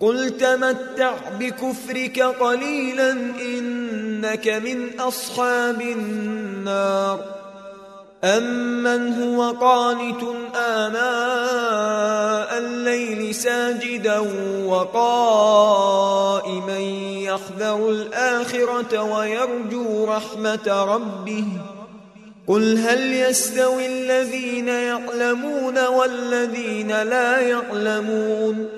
قل تمتع بكفرك قليلا إنك من أصحاب النار. أمن هو قانت آناء الليل ساجدا وقائما يحذر الآخرة ويرجو رحمة ربه. قل هل يستوي الذين يعلمون والذين لا يعلمون؟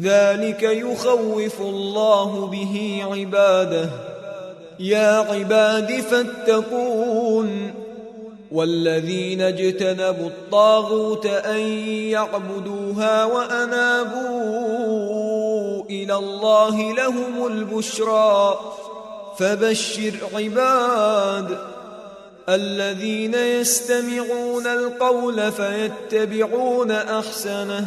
ذلك يخوف الله به عباده. يا عباد فاتقون. والذين اجتنبوا الطاغوت أن يعبدوها وأنابوا إلى الله لهم البشرى. فبشر عباد الذين يستمعون القول فيتبعون أحسنه.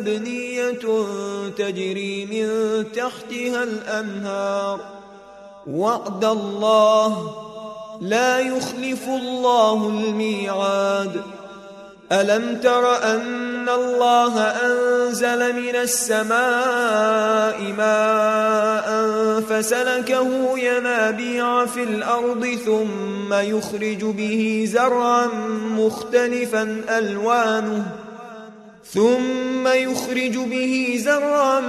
مبنية تجري من تحتها الأنهار. وعد الله لا يخلف الله الميعاد. ألم تر أن الله أنزل من السماء ماء فسلكه ينابيع في الأرض ثم يخرج به زرعا مختلفا ألوانه ثم يخرج به زرعا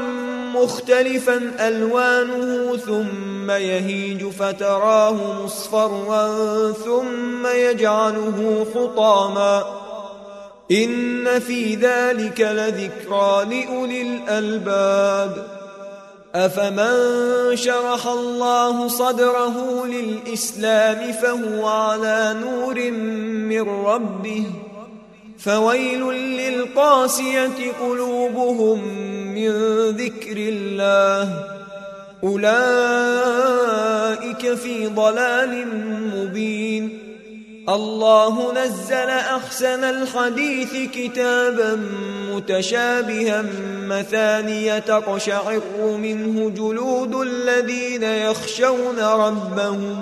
مختلفا ألوانه ثم يهيج فتراه مصفرا ثم يجعله حطاما إن في ذلك لذكرى لأولي الألباب أفمن شرح الله صدره للإسلام فهو على نور من ربه فويل للقاسية قلوبهم من ذكر الله. أولئك في ضلال مبين. الله نزل أحسن الحديث كتابا متشابها مثانية تقشعر منه جلود الذين يخشون ربهم.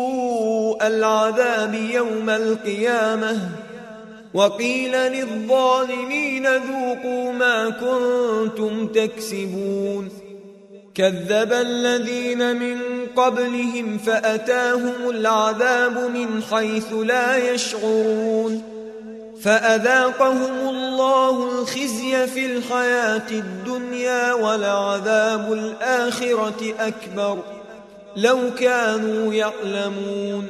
العذاب يوم القيامة. وقيل للظالمين ذوقوا ما كنتم تكسبون. كذب الذين من قبلهم فأتاهم العذاب من حيث لا يشعرون. فأذاقهم الله الخزي في الحياة الدنيا ولعذاب الآخرة أكبر. لو كانوا يعلمون.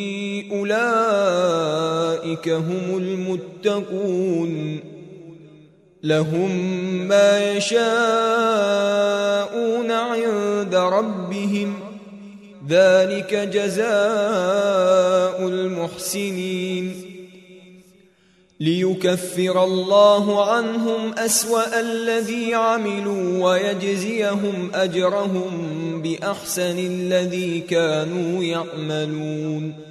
أولئك هم المتقون. لهم ما يشاءون عند ربهم. ذلك جزاء المحسنين. ليكفر الله عنهم أسوأ الذي عملوا ويجزيهم أجرهم بأحسن الذي كانوا يعملون.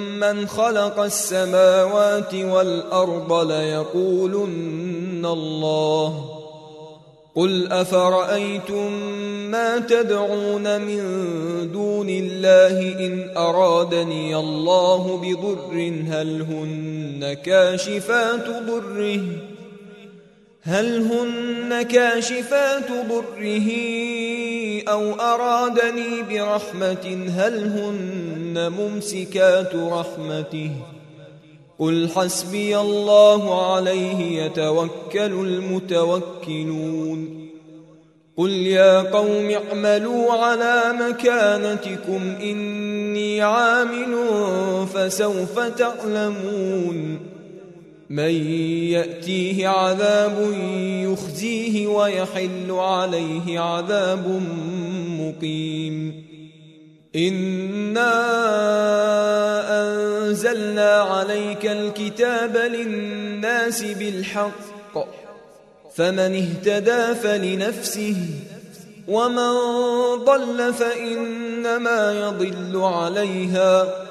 من خلق السماوات والارض ليقولن الله قل افرايتم ما تدعون من دون الله ان ارادني الله بضر هل هن كاشفات ضره هل هن كاشفات ضره أو أرادني برحمة؟ هل هن ممسكات رحمته؟ قل حسبي الله عليه يتوكل المتوكلون. قل يا قوم اعملوا على مكانتكم إني عامل فسوف تعلمون. من يأتيه عذاب يخزيه ويحل عليه عذاب مقيم. انا انزلنا عليك الكتاب للناس بالحق فمن اهتدى فلنفسه ومن ضل فانما يضل عليها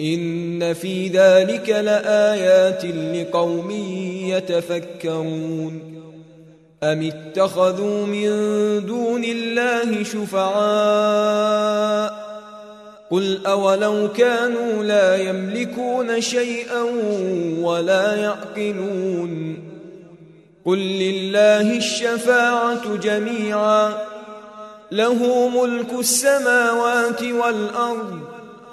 إن في ذلك لآيات لقوم يتفكرون. أم اتخذوا من دون الله شفعاء؟ قل أولو كانوا لا يملكون شيئا ولا يعقلون. قل لله الشفاعة جميعا له ملك السماوات والأرض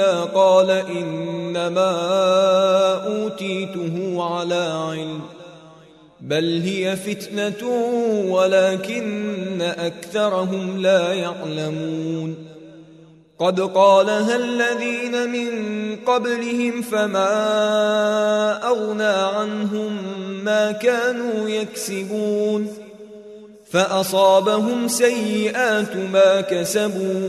قال إنما أوتيته على علم بل هي فتنة ولكن أكثرهم لا يعلمون. قد قالها الذين من قبلهم فما أغنى عنهم ما كانوا يكسبون فأصابهم سيئات ما كسبوا.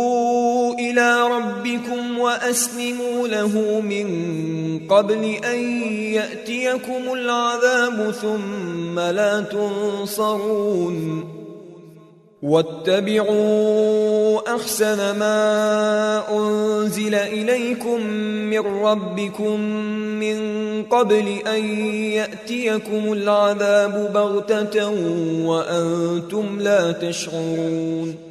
إلى ربكم وأسلموا له من قبل أن يأتيكم العذاب ثم لا تنصرون. واتبعوا أحسن ما أنزل إليكم من ربكم من قبل أن يأتيكم العذاب بغتة وأنتم لا تشعرون.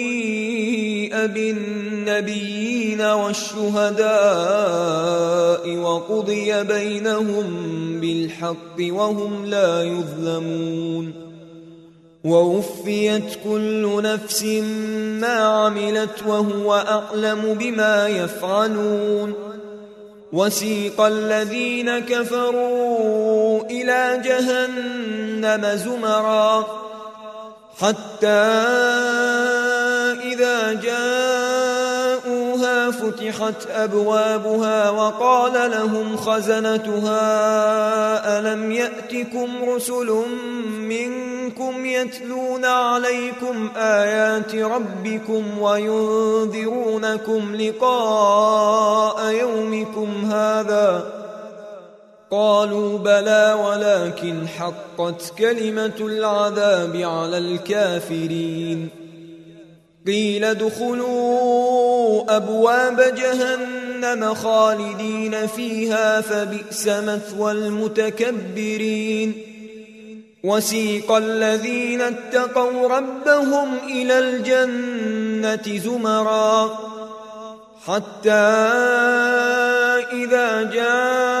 بالنبيين والشهداء وقضي بينهم بالحق وهم لا يظلمون ووفيت كل نفس ما عملت وهو أعلم بما يفعلون وسيق الذين كفروا إلى جهنم زمرا حتى إذا جاءوها فتحت أبوابها وقال لهم خزنتها ألم يأتكم رسل منكم يتلون عليكم آيات ربكم وينذرونكم لقاء يومكم هذا؟ قالوا بلى ولكن حقت كلمة العذاب على الكافرين. قيل ادخلوا أبواب جهنم خالدين فيها فبئس مثوى المتكبرين. وسيق الذين اتقوا ربهم إلى الجنة زمرا حتى إذا جاءوها